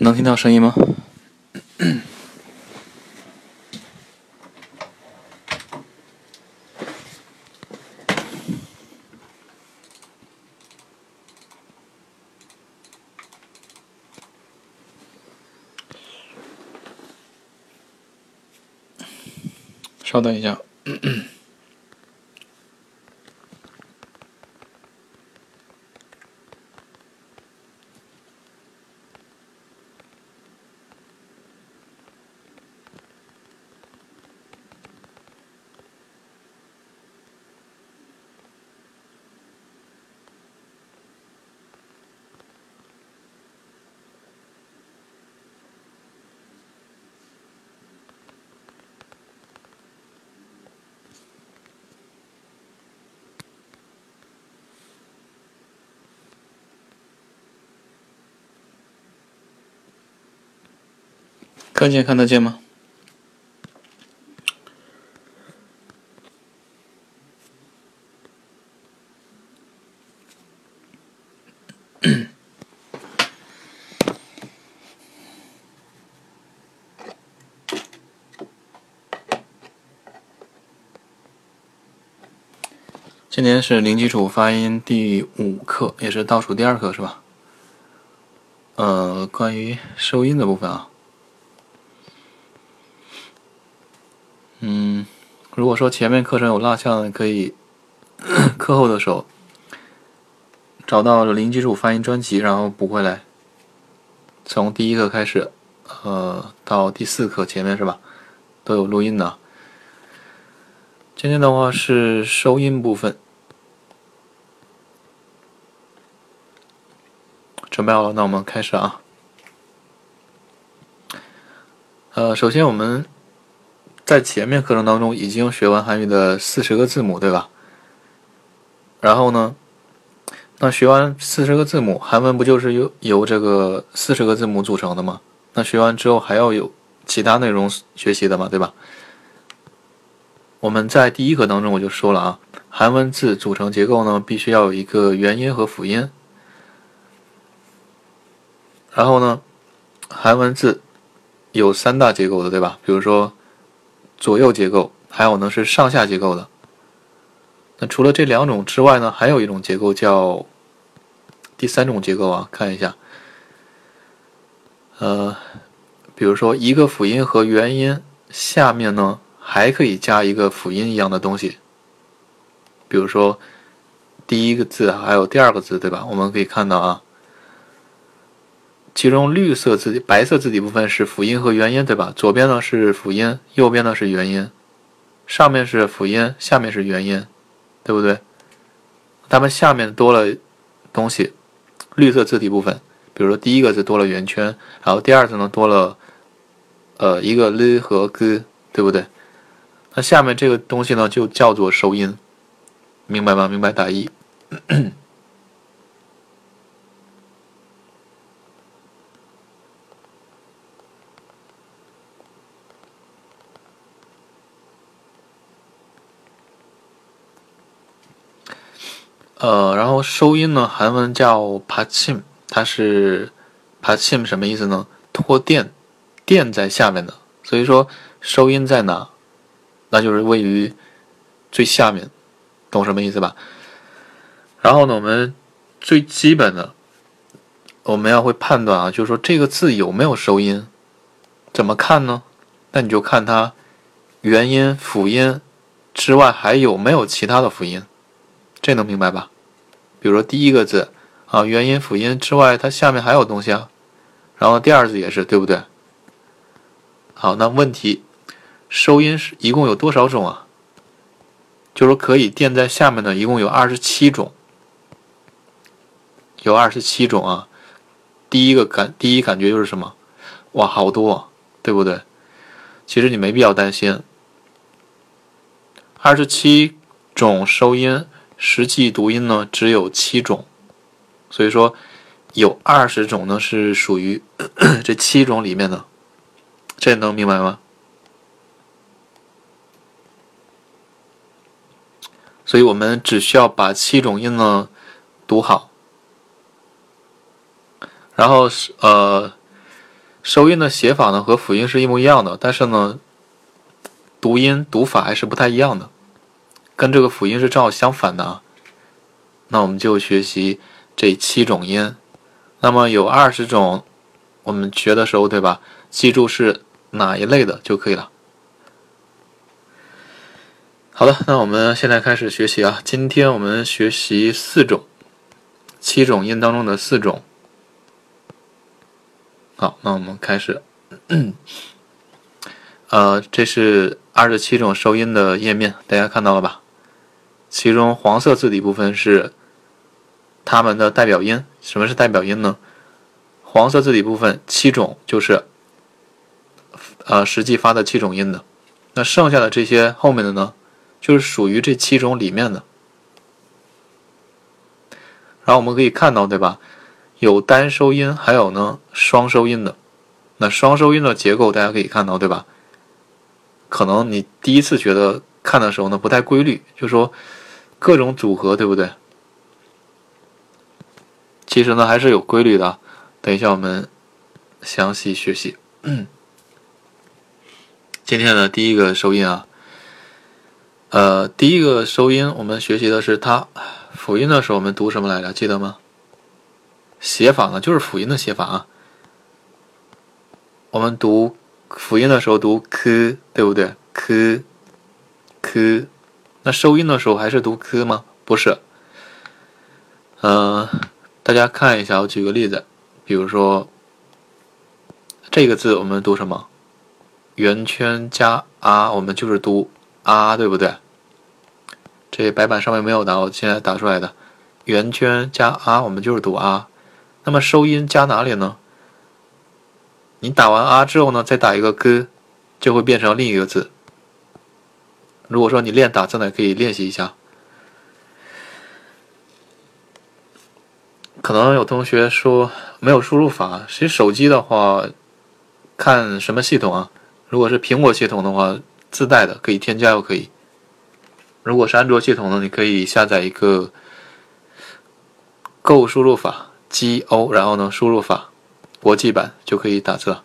能听到声音吗？稍等一下。看见看得见吗？今天是零基础发音第五课，也是倒数第二课，是吧？呃，关于收音的部分啊。嗯，如果说前面课程有落项，可以 课后的时候找到零基础发音专辑，然后补回来。从第一课开始，呃，到第四课前面是吧，都有录音的。今天的话是收音部分，准备好了，那我们开始啊。呃，首先我们。在前面课程当中已经学完韩语的四十个字母，对吧？然后呢，那学完四十个字母，韩文不就是由由这个四十个字母组成的吗？那学完之后还要有其他内容学习的嘛，对吧？我们在第一课当中我就说了啊，韩文字组成结构呢，必须要有一个元音和辅音。然后呢，韩文字有三大结构的，对吧？比如说。左右结构，还有呢是上下结构的。那除了这两种之外呢，还有一种结构叫第三种结构啊，看一下。呃，比如说一个辅音和元音下面呢，还可以加一个辅音一样的东西。比如说第一个字还有第二个字，对吧？我们可以看到啊。其中绿色字体、白色字体部分是辅音和元音，对吧？左边呢是辅音，右边呢是元音，上面是辅音，下面是元音，对不对？它们下面多了东西，绿色字体部分，比如说第一个字多了圆圈，然后第二次呢多了呃一个 l 和 g，对不对？那下面这个东西呢就叫做收音，明白吗？明白打一。呃，然后收音呢，韩文叫帕钦，它是帕钦什么意思呢？拖垫，垫在下面的，所以说收音在哪？那就是位于最下面，懂什么意思吧？然后呢，我们最基本的我们要会判断啊，就是说这个字有没有收音？怎么看呢？那你就看它元音、辅音之外还有没有其他的辅音，这能明白吧？比如说第一个字啊，元音辅音之外，它下面还有东西啊。然后第二字也是，对不对？好，那问题，收音是一共有多少种啊？就说可以垫在下面的，一共有二十七种，有二十七种啊。第一个感，第一感觉就是什么？哇，好多，对不对？其实你没必要担心，二十七种收音。实际读音呢只有七种，所以说有二十种呢是属于 这七种里面的，这能明白吗？所以我们只需要把七种音呢读好，然后呃收音的写法呢和辅音是一模一样的，但是呢，读音读法还是不太一样的，跟这个辅音是正好相反的啊。那我们就学习这七种音，那么有二十种，我们学的时候对吧？记住是哪一类的就可以了。好的，那我们现在开始学习啊。今天我们学习四种，七种音当中的四种。好，那我们开始。呃，这是二十七种收音的页面，大家看到了吧？其中黄色字体部分是它们的代表音。什么是代表音呢？黄色字体部分七种就是呃实际发的七种音的。那剩下的这些后面的呢？就是属于这七种里面的，然后我们可以看到，对吧？有单收音，还有呢双收音的。那双收音的结构，大家可以看到，对吧？可能你第一次觉得看的时候呢不太规律，就说各种组合，对不对？其实呢还是有规律的。等一下我们详细学习。嗯 今天的第一个收音啊。呃，第一个收音，我们学习的是它。辅音的时候，我们读什么来着？记得吗？写法呢，就是辅音的写法啊。我们读辅音的时候读 k，对不对？k k。那收音的时候还是读 k 吗？不是。嗯，大家看一下，我举个例子，比如说这个字，我们读什么？圆圈加 r，我们就是读 r，对不对？这白板上面没有的，我现在打出来的，圆圈加 r，我们就是读 r。那么收音加哪里呢？你打完 r 之后呢，再打一个 g，就会变成另一个字。如果说你练打字呢，可以练习一下。可能有同学说没有输入法，其实手机的话，看什么系统啊？如果是苹果系统的话，自带的可以添加又可以。如果是安卓系统呢，你可以下载一个 Go 输入法 G O，然后呢输入法国际版就可以打字了。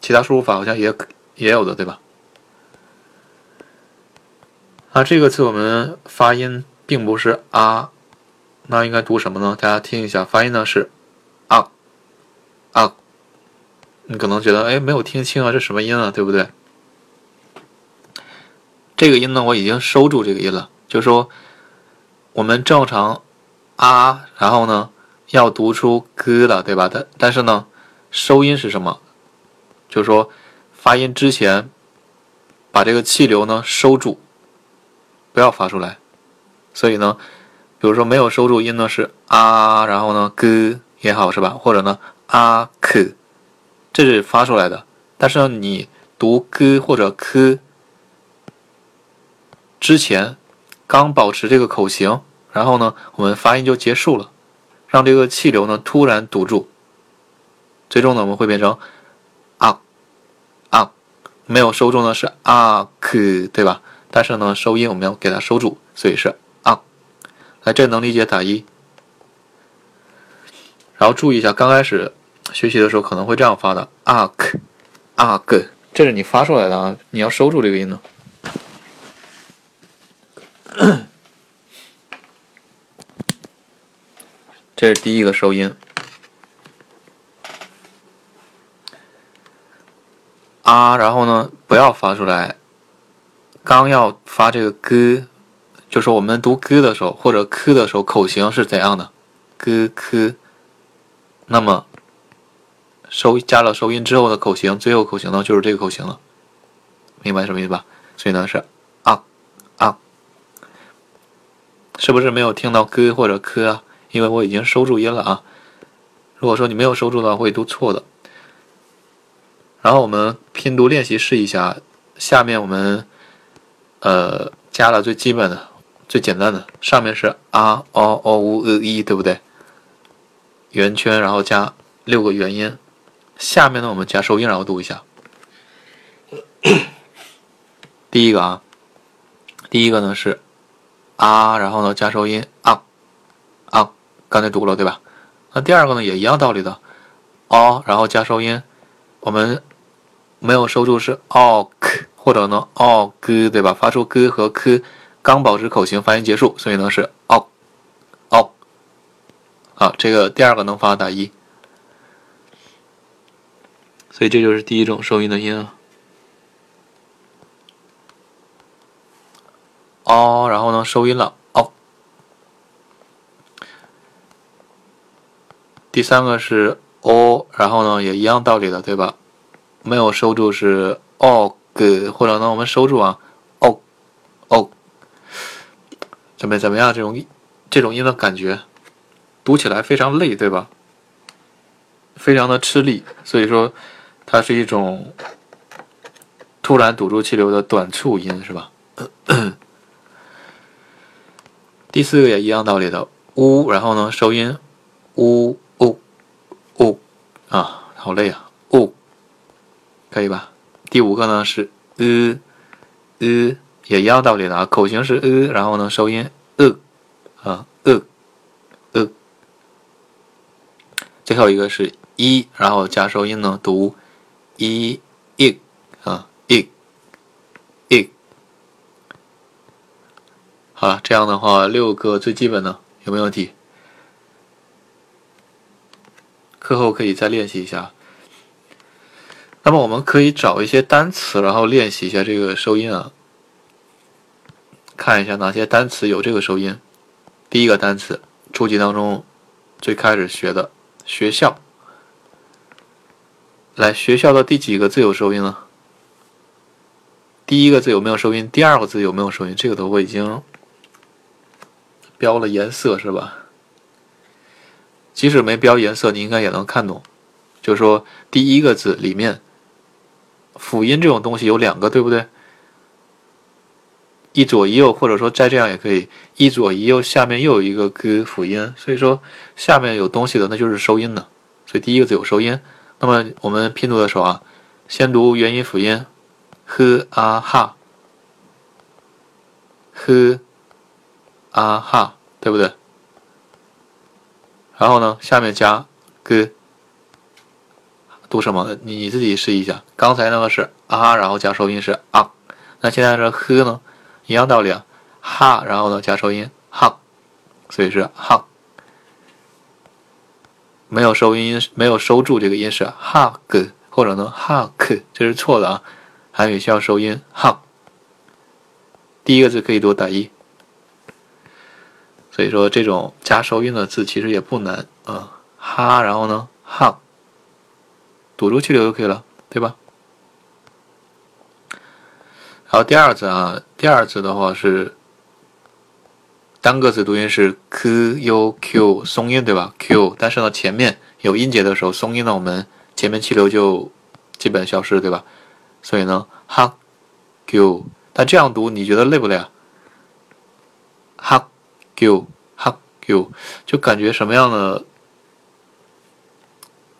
其他输入法好像也也有的，对吧？那，这个字我们发音并不是啊，那应该读什么呢？大家听一下，发音呢是啊啊。你可能觉得哎没有听清啊，这什么音啊，对不对？这个音呢，我已经收住这个音了，就说我们正常啊，然后呢要读出 g 了，对吧？但但是呢，收音是什么？就是说发音之前把这个气流呢收住，不要发出来。所以呢，比如说没有收住音呢是啊，然后呢 g 也好是吧？或者呢啊 k，这是发出来的。但是呢，你读 g 或者 k。之前刚保持这个口型，然后呢，我们发音就结束了，让这个气流呢突然堵住，最终呢我们会变成啊啊，没有收住呢是啊克，对吧？但是呢收音我们要给它收住，所以是啊。来，这能理解打一。然后注意一下，刚开始学习的时候可能会这样发的啊克啊克，这是你发出来的啊，你要收住这个音呢。这是第一个收音，啊，然后呢，不要发出来。刚要发这个 g，就是我们读 g 的时候，或者 k 的时候，口型是怎样的？g k。那么收加了收音之后的口型，最后口型呢，就是这个口型了。明白什么意思吧？所以呢是啊啊。是不是没有听到 g 或者 k 啊？因为我已经收住音了啊。如果说你没有收住的话，会读错的。然后我们拼读练习试一下。下面我们呃加了最基本的、最简单的，上面是 r o o u e i，对不对？圆圈，然后加六个元音。下面呢，我们加收音，然后读一下。第一个啊，第一个呢是。啊，然后呢，加收音啊啊，刚才读了对吧？那第二个呢，也一样道理的，哦，然后加收音我们没有收住是 o k 或者呢哦 g 对吧？发出 g 和 k，刚保持口型，发音结束，所以呢是 o o。好，这个第二个能发打一，所以这就是第一种收音的音啊。哦，然后呢收音了哦。第三个是 o，然后呢也一样道理的，对吧？没有收住是 o g，或者呢我们收住啊哦，哦怎么怎么样？这种这种音的感觉。读起来非常累，对吧？非常的吃力，所以说它是一种突然堵住气流的短促音，是吧？第四个也一样道理的，呜，然后呢收音，呜呜呜啊，好累啊，呜，可以吧？第五个呢是呃呃，也一样道理的啊，口型是呃，然后呢收音呃啊呃呃。最后一个是一，然后加收音呢，读一 i 啊 i i。好了，这样的话六个最基本的有没有问题？课后可以再练习一下。那么我们可以找一些单词，然后练习一下这个收音啊，看一下哪些单词有这个收音。第一个单词，初级当中最开始学的。学校，来学校的第几个字有收音呢？第一个字有没有收音？第二个字有没有收音？这个都我已经标了颜色，是吧？即使没标颜色，你应该也能看懂。就是说，第一个字里面辅音这种东西有两个，对不对？一左一右，或者说再这样也可以，一左一右，下面又有一个 g 辅音，所以说下面有东西的那就是收音的，所以第一个字有收音。那么我们拼读的时候啊，先读元音辅音，h a ha h a ha，对不对？然后呢，下面加 g，读什么？你你自己试一下。刚才那个是啊，然后加收音是啊，那现在这 h 呢？一样道理啊，哈，然后呢加收音。哈，所以是哈，没有收音，没有收住这个音是哈个，或者呢哈克，这是错的啊，韩语需要收音。哈。第一个字可以读打一，所以说这种加收音的字其实也不难啊，哈，然后呢哈，堵住气流就可以了，对吧？好，第二字啊，第二字的话是单个字读音是 k u q 松音对吧？q，但是呢前面有音节的时候松音呢，我们前面气流就基本消失对吧？所以呢哈 q，但这样读你觉得累不累啊？哈 q 哈 q，就感觉什么样的？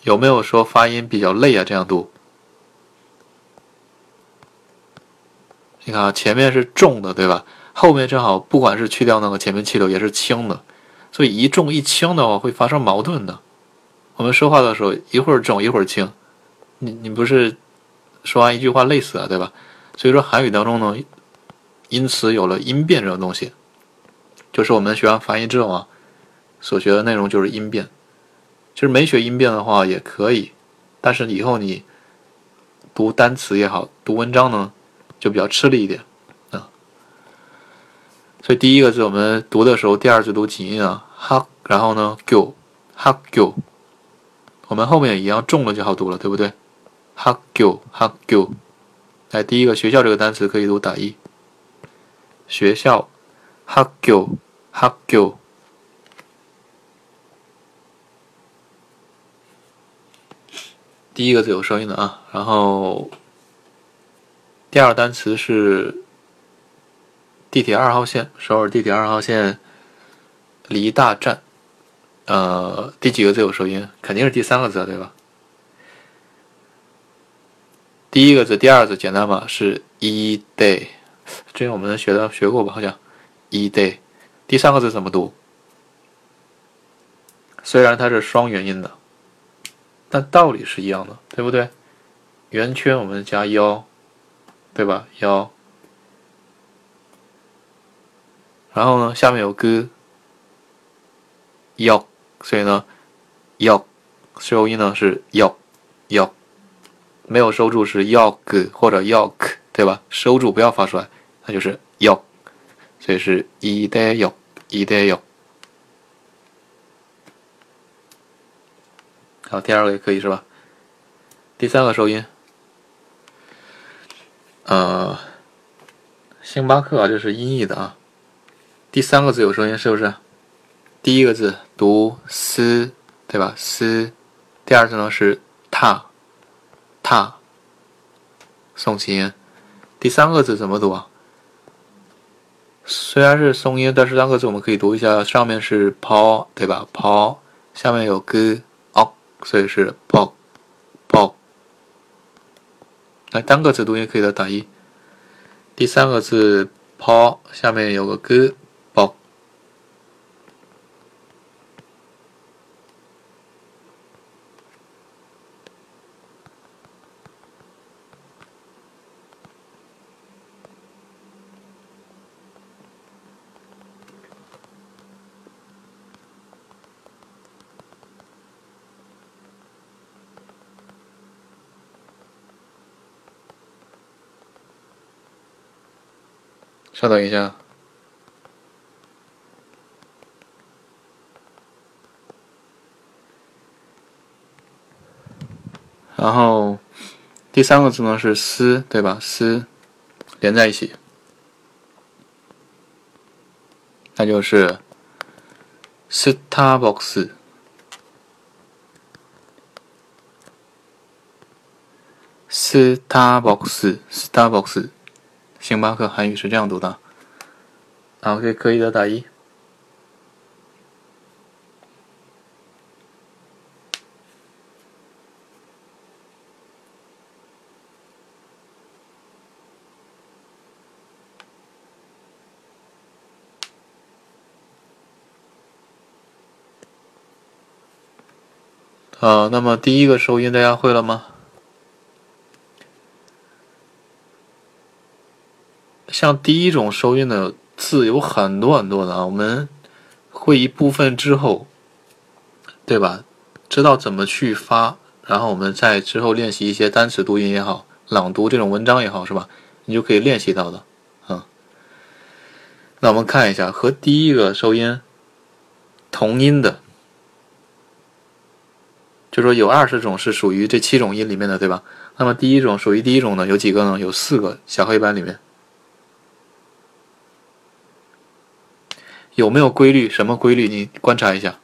有没有说发音比较累啊？这样读？你看啊，前面是重的，对吧？后面正好，不管是去掉那个前面气流，也是轻的，所以一重一轻的话会发生矛盾的。我们说话的时候，一会儿重一会儿轻，你你不是说完一句话累死了，对吧？所以说韩语当中呢，因此有了音变这种东西，就是我们学完发音之后啊，所学的内容就是音变。其实没学音变的话也可以，但是以后你读单词也好，读文章呢。就比较吃力一点，啊，所以第一个字我们读的时候，第二字读紧音啊，哈，然后呢，q，哈 q，我们后面一样重了就好读了，对不对？哈 q，哈 q，来第一个学校这个单词可以读打一，学校，哈 q，哈 q，第一个字有声音的啊，然后。第二个单词是地铁二号线，首尔地铁二号线离大站。呃，第几个字有收音？肯定是第三个字，对吧？第一个字、第二个字简单吧？是 e day，之前我们学的学过吧？好像 e day。第三个字怎么读？虽然它是双元音的，但道理是一样的，对不对？圆圈我们加腰，对吧？腰。然后呢，下面有歌，腰，所以呢，腰收音呢是腰，腰，没有收住是要歌或者要克，对吧？收住不要发出来，那就是 yok，，所以是一代腰，一代腰。好，第二个也可以是吧？第三个收音，呃，星巴克啊，这是音译的啊。第三个字有声音是不是？第一个字读斯，对吧？斯。第二个字呢是踏，踏。送琴音。第三个字怎么读啊？虽然是松音，但是三个字我们可以读一下，上面是抛，对吧？抛，下面有歌。所以是 pop，pop。来单个字读音可以的，打一。第三个字抛下面有个 g。稍等一下，然后第三个字呢是“丝”，对吧？“丝”连在一起，那就是 “Starbucks”。Starbucks，Starbucks。星巴克韩语是这样读的，好，OK，可以的，打一。啊，那么第一个收音大家会了吗？像第一种收音的字有很多很多的啊，我们会一部分之后，对吧？知道怎么去发，然后我们在之后练习一些单词读音也好，朗读这种文章也好，是吧？你就可以练习到的，嗯。那我们看一下和第一个收音同音的，就说有二十种是属于这七种音里面的，对吧？那么第一种属于第一种的有几个呢？有四个，小黑板里面。有没有规律？什么规律？你观察一下。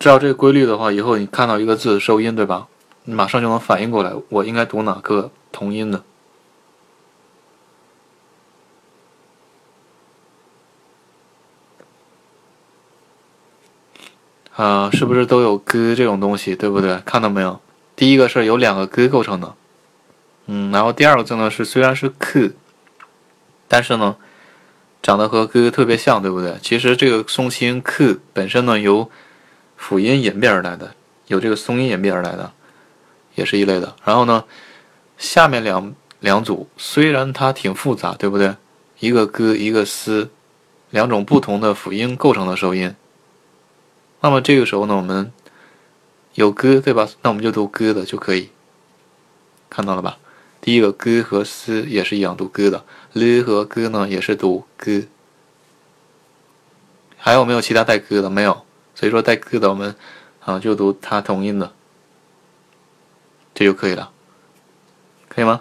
知道这个规律的话，以后你看到一个字收音，对吧？你马上就能反应过来，我应该读哪个同音的。啊，是不是都有歌这种东西，对不对？看到没有？第一个是由两个歌构成的，嗯，然后第二个字呢是虽然是克，但是呢长得和歌特别像，对不对？其实这个松音克本身呢由辅音演变而来的，有这个松音演变而来的，也是一类的。然后呢，下面两两组虽然它挺复杂，对不对？一个歌一个丝，两种不同的辅音构成的收音。那么这个时候呢，我们有歌对吧？那我们就读歌的就可以，看到了吧？第一个歌和丝也是一样读歌的，l 和歌呢也是读歌。还有没有其他带歌的？没有，所以说带歌的我们啊就读它同音的，这就可以了，可以吗？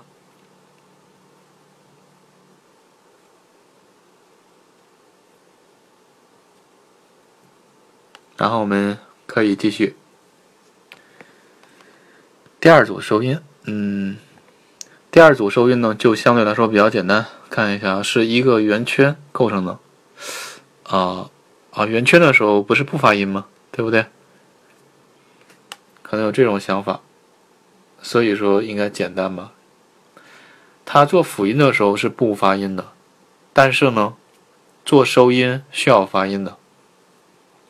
然后我们可以继续第二组收音，嗯，第二组收音呢就相对来说比较简单，看一下是一个圆圈构成的，啊啊，圆圈的时候不是不发音吗？对不对？可能有这种想法，所以说应该简单吧。它做辅音的时候是不发音的，但是呢，做收音需要发音的。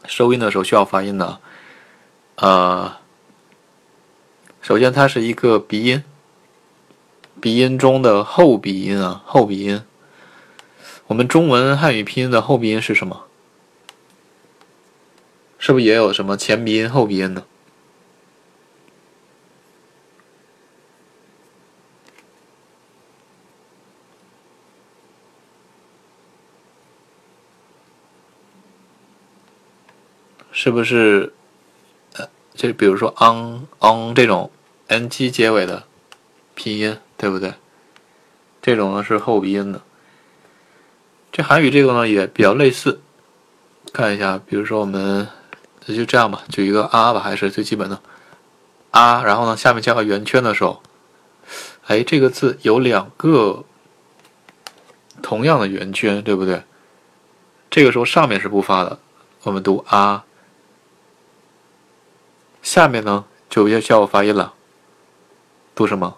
收音的时候需要发音的，呃，首先它是一个鼻音，鼻音中的后鼻音啊，后鼻音。我们中文汉语拼音的后鼻音是什么？是不是也有什么前鼻音、后鼻音呢？是不是？呃，就比如说 on on 这种 “ng” 结尾的拼音，对不对？这种呢是后鼻音的。这韩语这个呢也比较类似。看一下，比如说我们就这样吧，举一个“啊”吧，还是最基本的“啊”。然后呢，下面加个圆圈的时候，哎，这个字有两个同样的圆圈，对不对？这个时候上面是不发的，我们读“啊”。下面呢，就要需要发音了。读什么？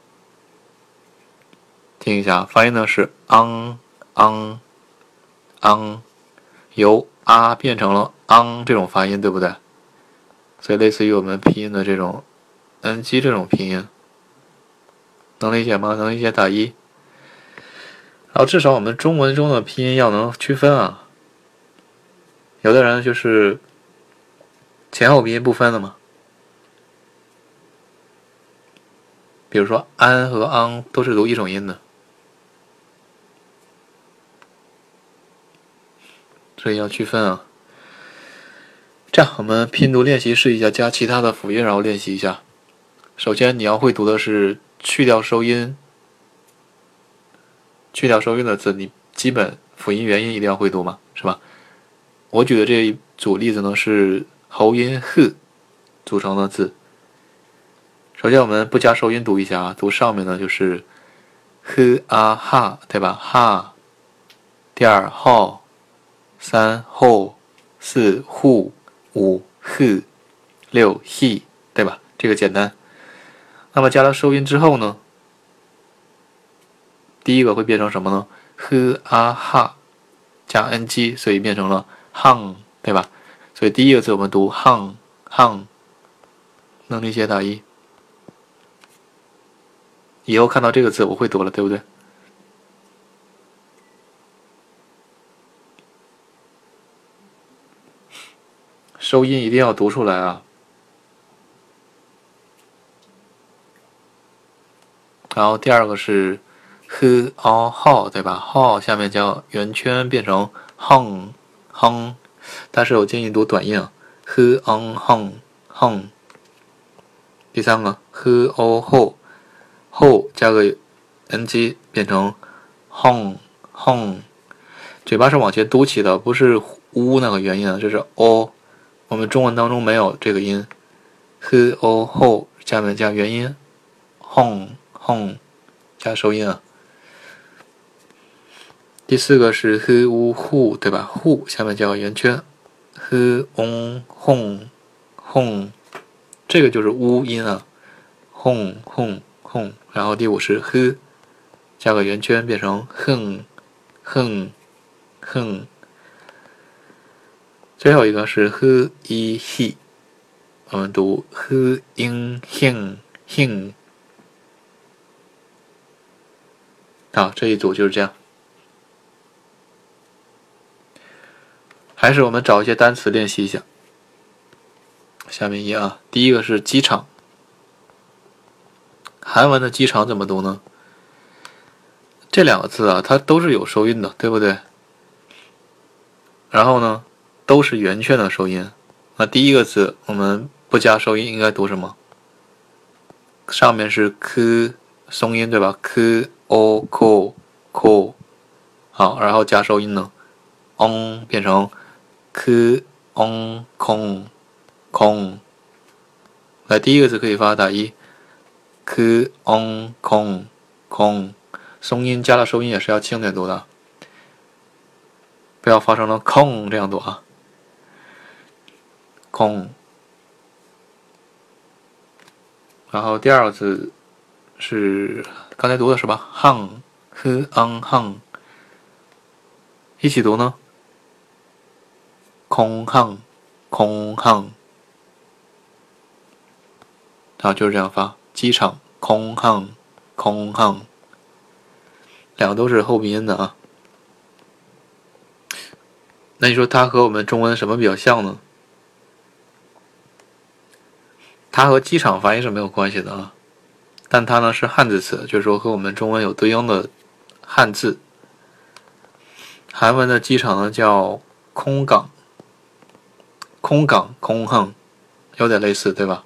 听一下，发音呢是 ang ang ang，由啊变成了 ang 这种发音，对不对？所以类似于我们拼音的这种 ng 这种拼音，能理解吗？能理解打一。然后至少我们中文中的拼音要能区分啊。有的人就是前后鼻音不分的嘛。比如说，安和昂都是读一种音的，所以要区分啊。这样，我们拼读练习试一下，加其他的辅音，然后练习一下。首先，你要会读的是去掉收音，去掉收音的字，你基本辅音元音一定要会读嘛，是吧？我举的这一组例子呢，是喉音 h 组成的字。首先，我们不加收音读一下啊，读上面呢就是 h a ha，对吧？哈，第二 ho，三 ho，四 hu，五 h，六 he，对吧？这个简单。那么加了收音之后呢，第一个会变成什么呢？h a ha，加 ng，所以变成了 hang，对吧？所以第一个字我们读 hang，hang，能理解打一。以后看到这个字，我会读了，对不对？收音一定要读出来啊！然后第二个是 h a h 对吧？h 下面加圆圈变成 hung hung，但是我建议读短音啊，h ang hung hung。第三个 h o ho。后加个 ng 变成 hong hong，嘴巴是往前嘟起的，不是呜那个元音啊，这是 o。我们中文当中没有这个音，h o 后下面加元音 hong hong 加收音啊。第四个是 h u hu 对吧？hu 下面加个圆圈，h on hong hong，这个就是乌音啊，hong hong。哼，然后第五是 h，加个圆圈变成哼，哼，哼。最后一个是 h i he，我们读 h in hing hing。好，这一组就是这样。还是我们找一些单词练习一下。下面一啊，第一个是机场。韩文的机场怎么读呢？这两个字啊，它都是有收音的，对不对？然后呢，都是圆圈的收音。那第一个字我们不加收音，应该读什么？上面是 k 松音，对吧？k o k k 好，然后加收音呢，on 变成 k ong 空空。来，第一个字可以发打一。Kong kong，，松音加了收音也是要轻点读的，不要发成了 kong 这样读啊。，kong，然后第二个字是刚才读的是吧？hang h ang hang，一起读呢？空 hang 空 hang，啊，就是这样发。机场空 hang 空 hang，两个都是后鼻音的啊。那你说它和我们中文什么比较像呢？它和机场发音是没有关系的啊，但它呢是汉字词，就是说和我们中文有对应的汉字。韩文的机场呢叫空港，空港空横，有点类似，对吧？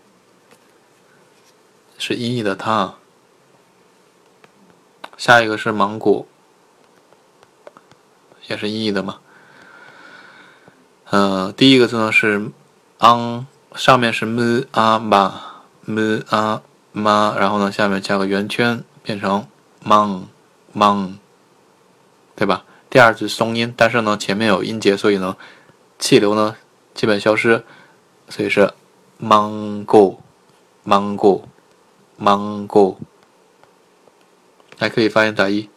是音译的它。下一个是芒果，也是音译的嘛。呃，第一个字呢是 ang。上面是 m a ma m a ma，然后呢，下面加个圆圈，变成 mang mang，对吧？第二字松音，但是呢，前面有音节，所以呢，气流呢基本消失，所以是 mango mango mango，还可以发音打一。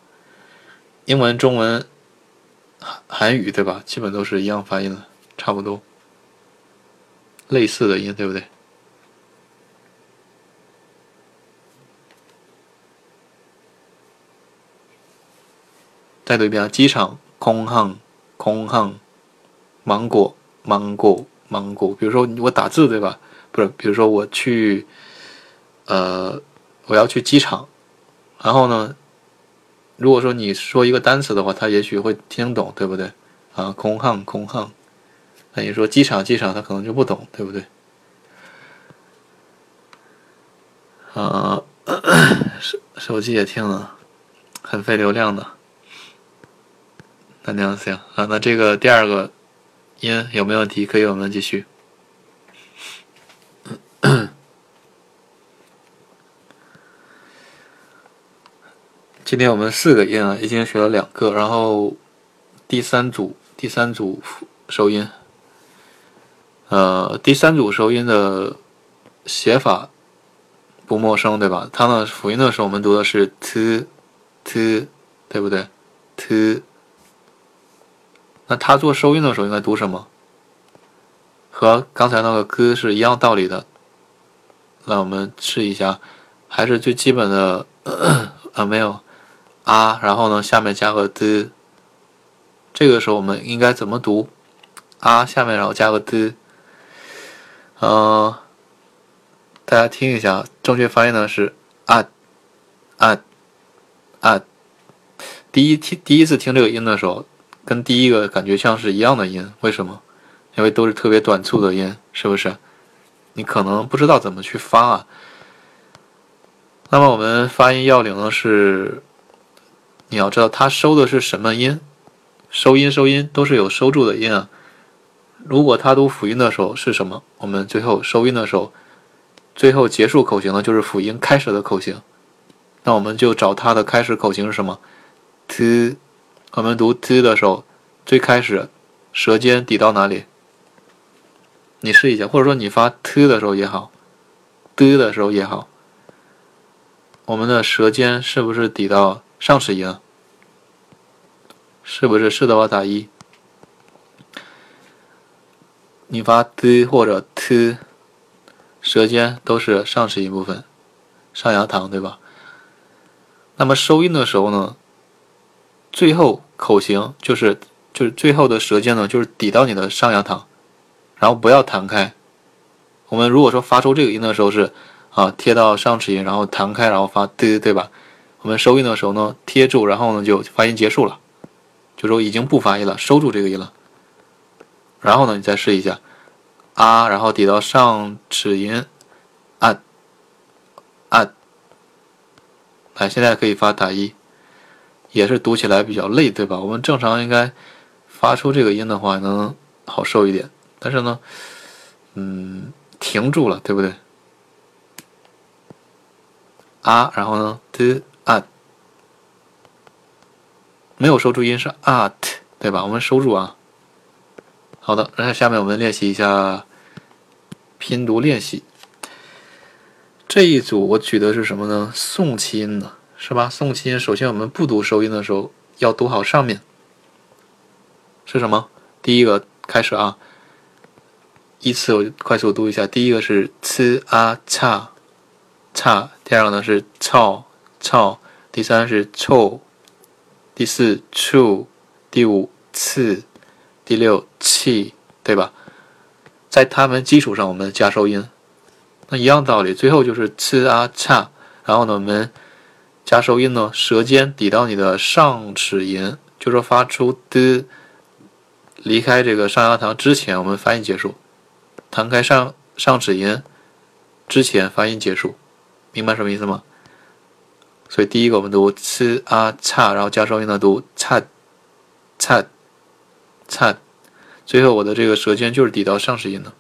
英文、中文、韩韩语，对吧？基本都是一样发音的，差不多。类似的音，对不对？再读一遍啊！机场空巷，空巷，芒果，芒果，芒果。比如说我打字，对吧？不是，比如说我去，呃，我要去机场，然后呢，如果说你说一个单词的话，他也许会听懂，对不对？啊，空巷，空巷。那你说机场机场，他可能就不懂，对不对？啊，手手机也听了，很费流量的。那那样行啊，那这个第二个音有没有问题？可以，我们继续。今天我们四个音啊，已经学了两个，然后第三组第三组收音。呃，第三组收音的写法不陌生，对吧？它呢辅音的时候，我们读的是 t t，对不对？t。那它做收音的时候应该读什么？和刚才那个 g 是一样道理的。那我们试一下，还是最基本的啊，没有啊，然后呢，下面加个的。这个时候我们应该怎么读？啊，下面然后加个的。嗯，大家听一下，正确发音呢是啊啊啊。第一听第一次听这个音的时候，跟第一个感觉像是一样的音，为什么？因为都是特别短促的音，是不是？你可能不知道怎么去发啊。那么我们发音要领呢是，你要知道它收的是什么音，收音收音都是有收住的音啊。如果他读辅音的时候是什么？我们最后收音的时候，最后结束口型呢，就是辅音开始的口型。那我们就找它的开始口型是什么？t，我们读 t 的时候，最开始舌尖抵到哪里？你试一下，或者说你发 t 的时候也好，d 的时候也好，我们的舌尖是不是抵到上齿龈？是不是？是的话打一。你发 d 或者 t，舌尖都是上齿一部分，上牙膛，对吧？那么收音的时候呢，最后口型就是就是最后的舌尖呢，就是抵到你的上牙膛，然后不要弹开。我们如果说发出这个音的时候是啊贴到上齿龈，然后弹开，然后发 d，对吧？我们收音的时候呢，贴住，然后呢就发音结束了，就说已经不发音了，收住这个音了。然后呢，你再试一下，啊，然后抵到上齿龈，啊，啊，来，现在可以发打一，也是读起来比较累，对吧？我们正常应该发出这个音的话，能好受一点。但是呢，嗯，停住了，对不对？啊，然后呢，t 啊，没有收住音是 art，对吧？我们收住啊。好的，那下面我们练习一下拼读练习。这一组我举的是什么呢？送气音的，是吧？送气音，首先我们不读收音的时候要读好上面是什么？第一个开始啊，依次我快速读一下。第一个是 c a 差差，第二个呢是 c a c a，，第三是 c o 第四 chu，第五次，第六气，对吧？在它们基础上我们加收音。那一样道理，最后就是 c a 差，然后呢，我们加收音呢，舌尖抵到你的上齿龈，就说发出的，离开这个上牙膛之前，我们发音结束，弹开上上齿龈之前发音结束，明白什么意思吗？所以第一个我们读 c a 差，然后加收音呢读 c c c，最后我的这个舌尖就是抵到上齿龈的。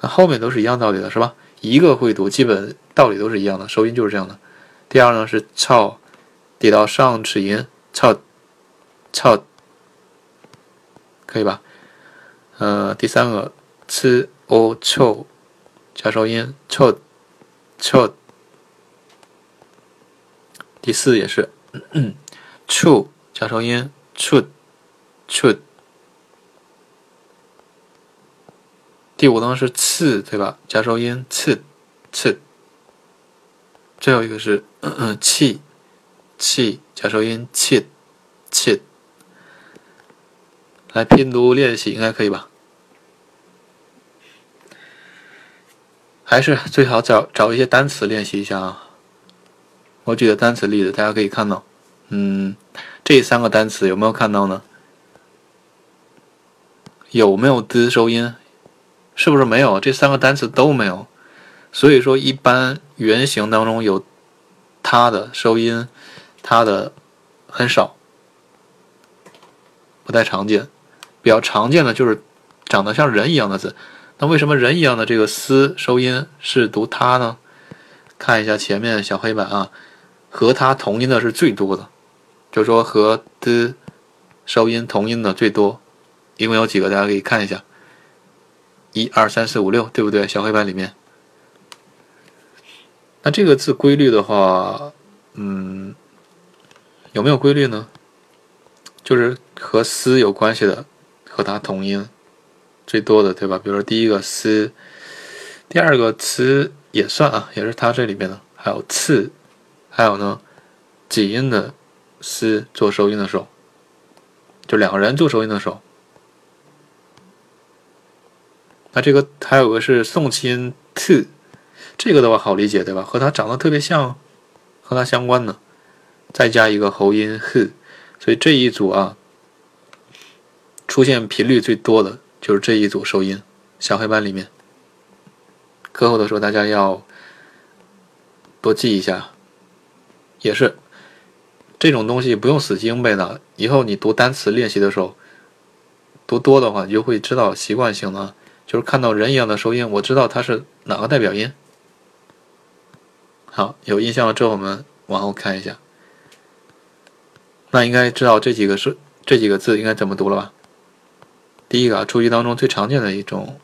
那后面都是一样道理的，是吧？一个会读，基本道理都是一样的，收音就是这样的。第二呢是操，抵到上齿龈，操，操，可以吧？呃，第三个 c o 臭，加收音，臭，臭。第四也是 chu 加收音，chu chu。第五呢是次，对吧？加收音，次，次。最后一个是 气，气，加收音，气，气。来拼读练习，应该可以吧？还是最好找找一些单词练习一下啊。我举的单词例子，大家可以看到，嗯，这三个单词有没有看到呢？有没有 d 收音？是不是没有？这三个单词都没有，所以说一般原型当中有它的收音，它的很少，不太常见。比较常见的就是长得像人一样的字。那为什么人一样的这个“丝”收音是读它呢？看一下前面小黑板啊，和它同音的是最多的，就是说和的收音同音的最多，一共有几个？大家可以看一下。一二三四五六，对不对？小黑板里面，那这个字规律的话，嗯，有没有规律呢？就是和“丝”有关系的，和它同音最多的，对吧？比如说第一个“丝”，第二个“词”也算啊，也是它这里面的。还有“次”，还有呢，几音的“丝”做收音的时候，就两个人做收音的时候。那这个还有个是送气音 to，这个的话好理解对吧？和它长得特别像，和它相关的，再加一个喉音 h，所以这一组啊，出现频率最多的就是这一组收音。小黑板里面，课后的时候大家要多记一下，也是这种东西不用死记硬背的，以后你读单词练习的时候，读多的话你就会知道习惯性的。就是看到人一样的收音，我知道它是哪个代表音。好，有印象了之后，我们往后看一下。那应该知道这几个是这几个字应该怎么读了吧？第一个啊，初级当中最常见的一种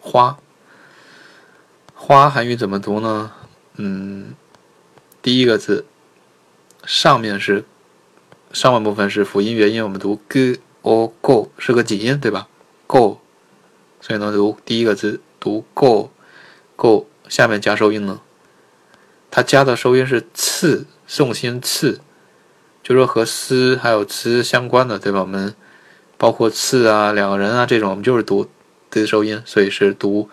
花，花韩语怎么读呢？嗯，第一个字上面是上半部分是辅音元音，我们读 g o go 是个几音，对吧？go。所以呢，读第一个字读 go，go 下面加收音呢，它加的收音是次送心次，就说和思还有词相关的，对吧？我们包括次啊、两个人啊这种，我们就是读的收音，所以是读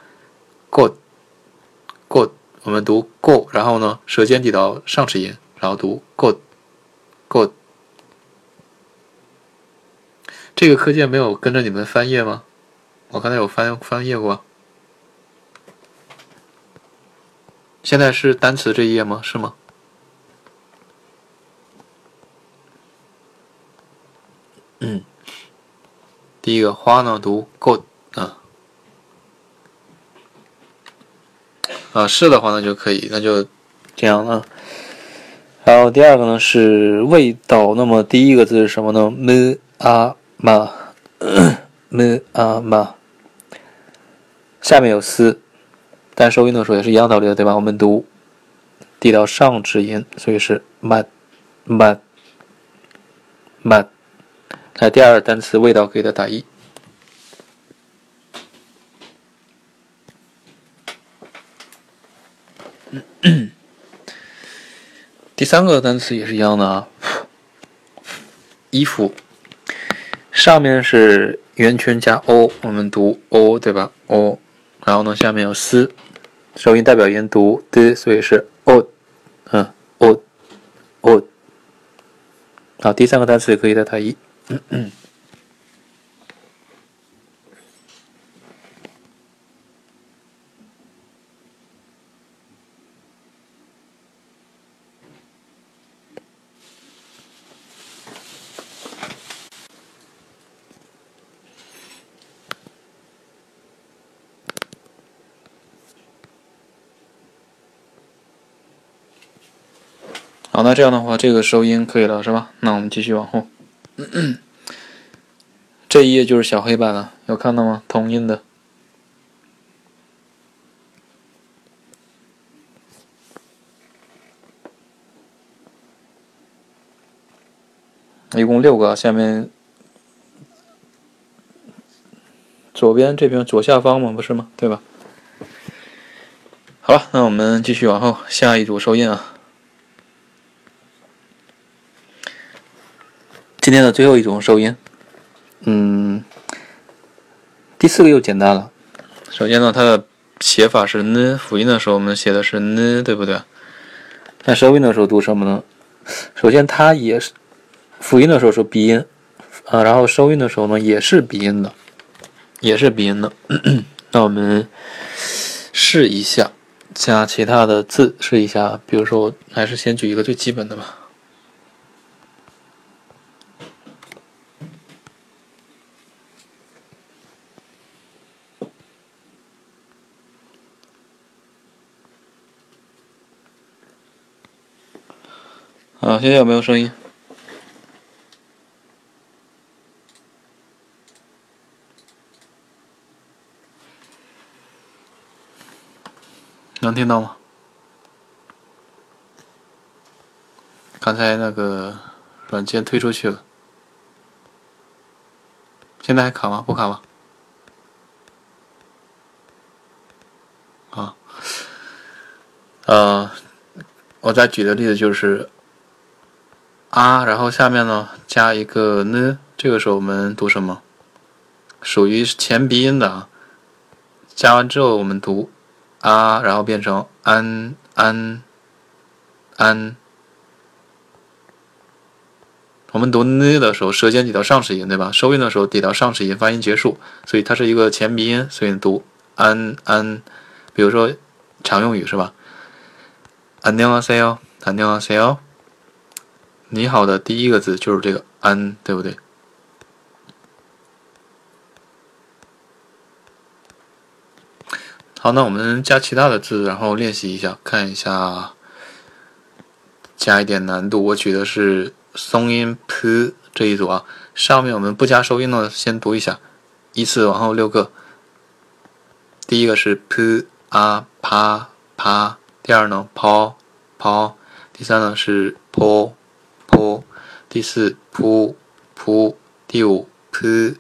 go，go 我们读 go，然后呢，舌尖抵到上齿龈，然后读 go go。这个课件没有跟着你们翻页吗？我刚才有翻翻页过，现在是单词这一页吗？是吗？嗯，第一个花呢读 good 啊，啊是的话那就可以，那就这样了。然后第二个呢是味道，那么第一个字是什么呢？m a ma，m a m，。下面有丝，但收音的时候也是一样道理的，对吧？我们读递到上齿音，所以是 mat mat mat。来，第二个单词味道可以的打一。第三个单词也是一样的啊，衣服。上面是圆圈加 o，我们读 o 对吧？o，然后呢，下面有 s，首音代表音读 d，，所以是 o，嗯，o o。好，第三个单词也可以带它一。好，那这样的话，这个收音可以了，是吧？那我们继续往后。这一页就是小黑板了，有看到吗？同音的，一共六个。下面左边这边左下方嘛，不是吗？对吧？好了，那我们继续往后，下一组收音啊。今天的最后一种收音，嗯，第四个又简单了。首先呢，它的写法是呢，辅音的时候我们写的是呢，对不对？那收音的时候读什么呢？首先它也是辅音的时候是鼻音啊，然后收音的时候呢也是鼻音的，也是鼻音的。那我们试一下加其他的字试一下，比如说还是先举一个最基本的吧。啊，现在有没有声音？能听到吗？刚才那个软件推出去了，现在还卡吗？不卡吗？啊，呃，我再举的例子就是。啊，然后下面呢加一个呢，这个时候我们读什么？属于前鼻音的啊。加完之后我们读啊，然后变成安安安。我们读呢的时候，舌尖抵到上齿龈，对吧？收音的时候抵到上齿龈，发音结束，所以它是一个前鼻音，所以读安安。比如说常用语是吧？안녕하세 요， 안녕하세 요。 你好的第一个字就是这个“安”，对不对？好，那我们加其他的字，然后练习一下，看一下，加一点难度。我举的是松音 “p” 这一组啊，上面我们不加收音呢，先读一下，依次往后六个。第一个是 “p” 啊，pa pa，第二呢 “po po”，第三呢是 “po”。p，第四 p p，第五 p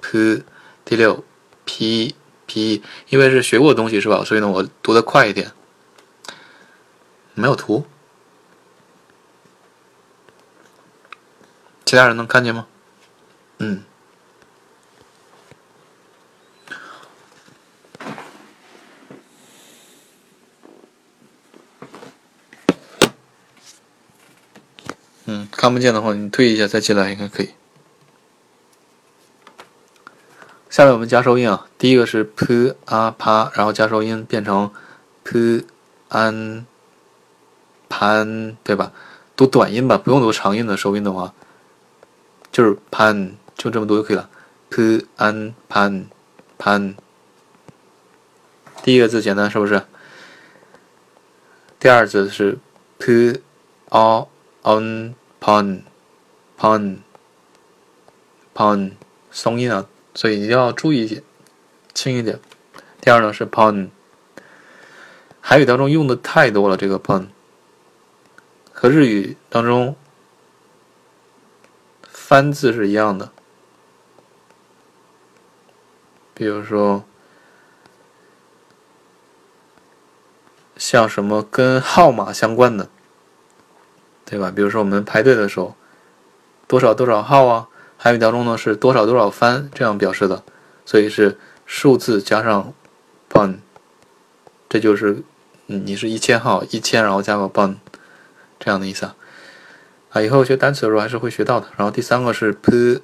p，第六 p p，因为是学过的东西是吧？所以呢，我读的快一点。没有图，其他人能看见吗？嗯。看不见的话，你退一下再进来应该可以。下面我们加收音啊，第一个是 p a p，然后加收音变成 p an pan，对吧？读短音吧，不用读长音的收音的话，就是 pan，就这么读就可以了。p an pan pan，第一个字简单是不是？第二字是 p a on。Pon pon pon 松音啊，所以一定要注意一点，轻一点。第二呢是 pon，韩语当中用的太多了，这个 pon 和日语当中翻字是一样的。比如说，像什么跟号码相关的，对吧？比如说我们排队的时候，多少多少号啊？韩语当中呢是多少多少番这样表示的，所以是数字加上 pon，这就是你是一千号，一千然后加个 pon 这样的意思啊。啊，以后学单词的时候还是会学到的。然后第三个是 p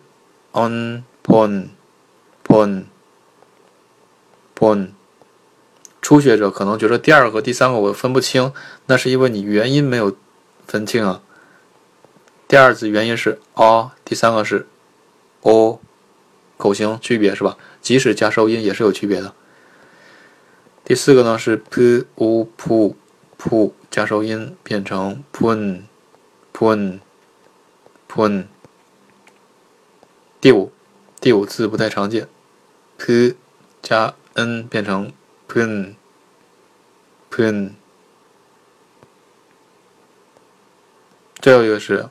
on pon pon。pon，初学者可能觉得第二个和、第三个我分不清，那是因为你元音没有分清啊。第二字元音是 a，第三个是 o，口型区别是吧？即使加收音也是有区别的。第四个呢是 p u p p 加收音变成 pun pun pun。第五第五字不太常见，p 加。n 变成 pun，pun，最后一个是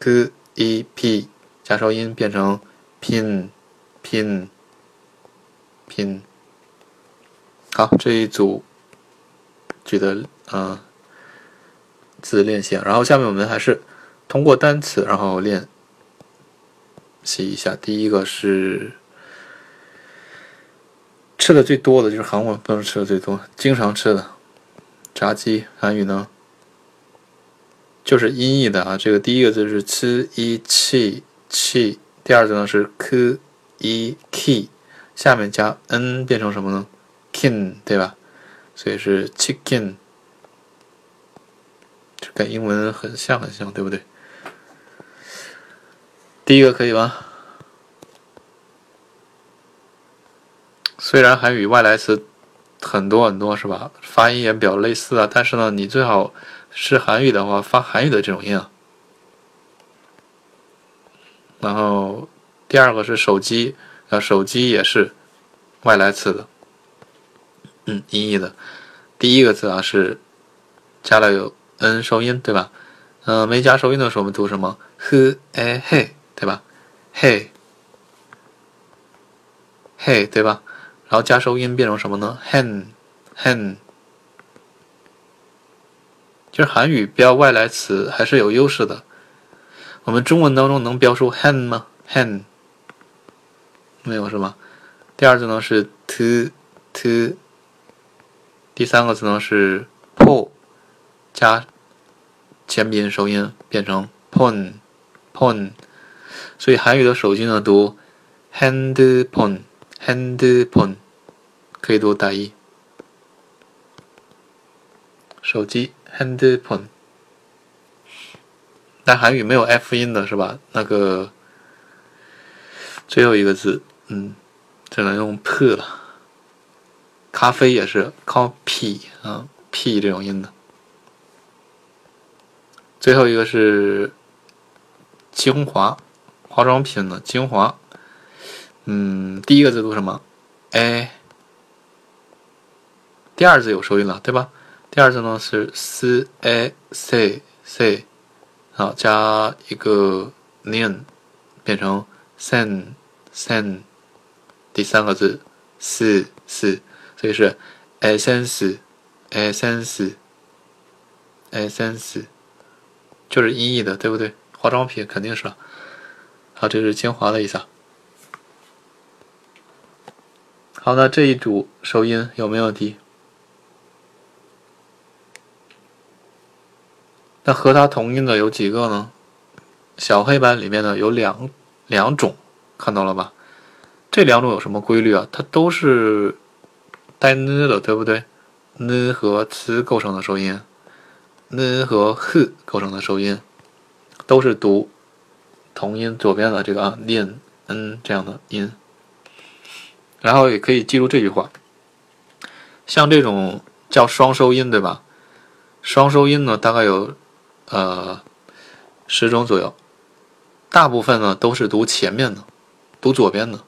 k e p 加收音变成 pin，pin，pin。好，这一组举的呃字练习，然后下面我们还是通过单词，然后练习一下。第一个是。吃的最多的就是韩文，不能吃的最多，经常吃的炸鸡。韩语呢，就是音译的啊。这个第一个字是吃一气气，第二个呢是 k i k，下面加 n 变成什么呢？kin 对吧？所以是 chicken，这跟英文很像很像，对不对？第一个可以吗？虽然韩语外来词很多很多，是吧？发音也比较类似啊，但是呢，你最好是韩语的话，发韩语的这种音啊。然后第二个是手机，啊，手机也是外来词的，嗯，音译的。第一个字啊是加了有 n 收音，对吧？嗯，没加收音的时候，我们读什么？h e he，对吧？he，he，对吧？然后加收音变成什么呢？hen，hen，其实韩语标外来词还是有优势的。我们中文当中能标出 hen 吗？hen 没有是吗？第二字呢是 t，t，第三个字呢是 po，加前鼻音收音变成 pon，pon，所以韩语的手机呢读 hand pone。hand pone 可以读打一，手机 handphone，但韩语没有 f 音的是吧？那个最后一个字，嗯，只能用 p 了。咖啡也是靠 p 啊 p 这种音的。最后一个是精华，化妆品的精华。嗯，第一个字读什么？a。第二字有收音了，对吧？第二字呢是 s a c c，好，加一个 n，变成 sen sen。第三个字 s s，所以是 essence essence essence，就是音译的，对不对？化妆品肯定是。好，这是精华的意思。好，那这一组收音有没有问题？那和它同音的有几个呢？小黑板里面呢有两两种，看到了吧？这两种有什么规律啊？它都是带 n 的，对不对？n 和 c 构成的收音，n 和 h 构成的收音，都是读同音左边的这个啊，念 n 这样的音。然后也可以记住这句话，像这种叫双收音，对吧？双收音呢，大概有呃十种左右，大部分呢都是读前面的，读左边的。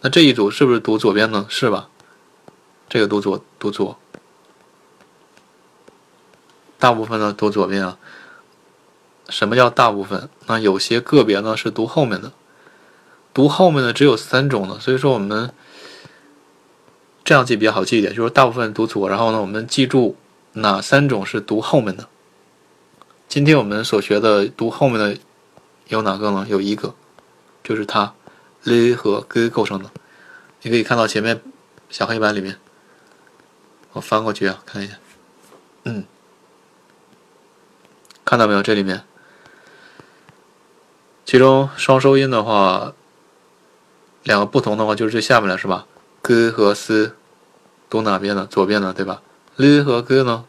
那这一组是不是读左边呢？是吧？这个读左，读左，大部分呢读左边啊。什么叫大部分？那有些个别呢是读后面的，读后面的只有三种呢，所以说我们这样记比较好记一点，就是大部分读左，然后呢我们记住哪三种是读后面的。今天我们所学的读后面的有哪个呢？有一个，就是它，l 和 g 构成的。你可以看到前面小黑板里面，我翻过去啊，看一下，嗯，看到没有？这里面。其中双收音的话，两个不同的话就是最下面的是吧？g 和 s 读哪边的？左边的对吧？l 和 g 呢？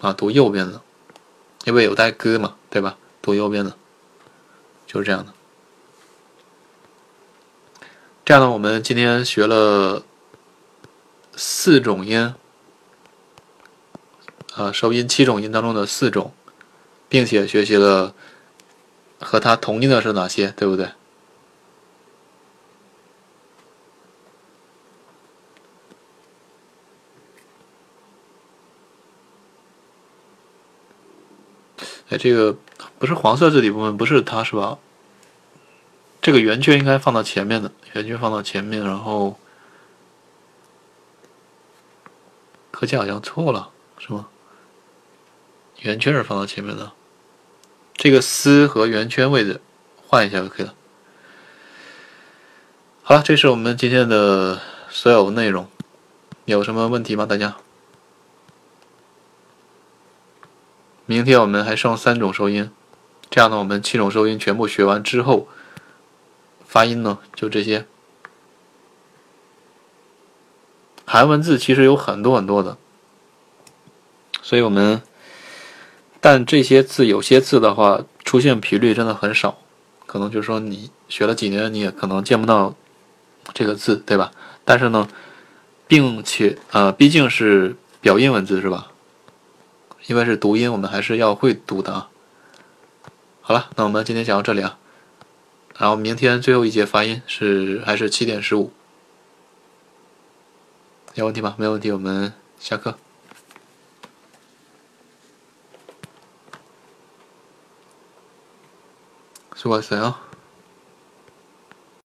啊，读右边的，因为有带歌嘛，对吧？读右边的，就是这样的。这样呢，我们今天学了四种音，啊，收音七种音当中的四种，并且学习了。和它同音的是哪些？对不对？哎，这个不是黄色字体部分，不是它是吧？这个圆圈应该放到前面的，圆圈放到前面，然后课件好像错了，是吗？圆圈是放到前面的。这个丝和圆圈位置换一下就可以了。好了，这是我们今天的所有内容，有什么问题吗？大家？明天我们还剩三种收音，这样呢，我们七种收音全部学完之后，发音呢就这些。韩文字其实有很多很多的，所以我们。但这些字有些字的话，出现频率真的很少，可能就是说你学了几年，你也可能见不到这个字，对吧？但是呢，并且呃，毕竟是表音文字是吧？因为是读音，我们还是要会读的啊。好了，那我们今天讲到这里啊，然后明天最后一节发音是还是七点十五，有问题吗？没有问题，我们下课。수고하셨어요.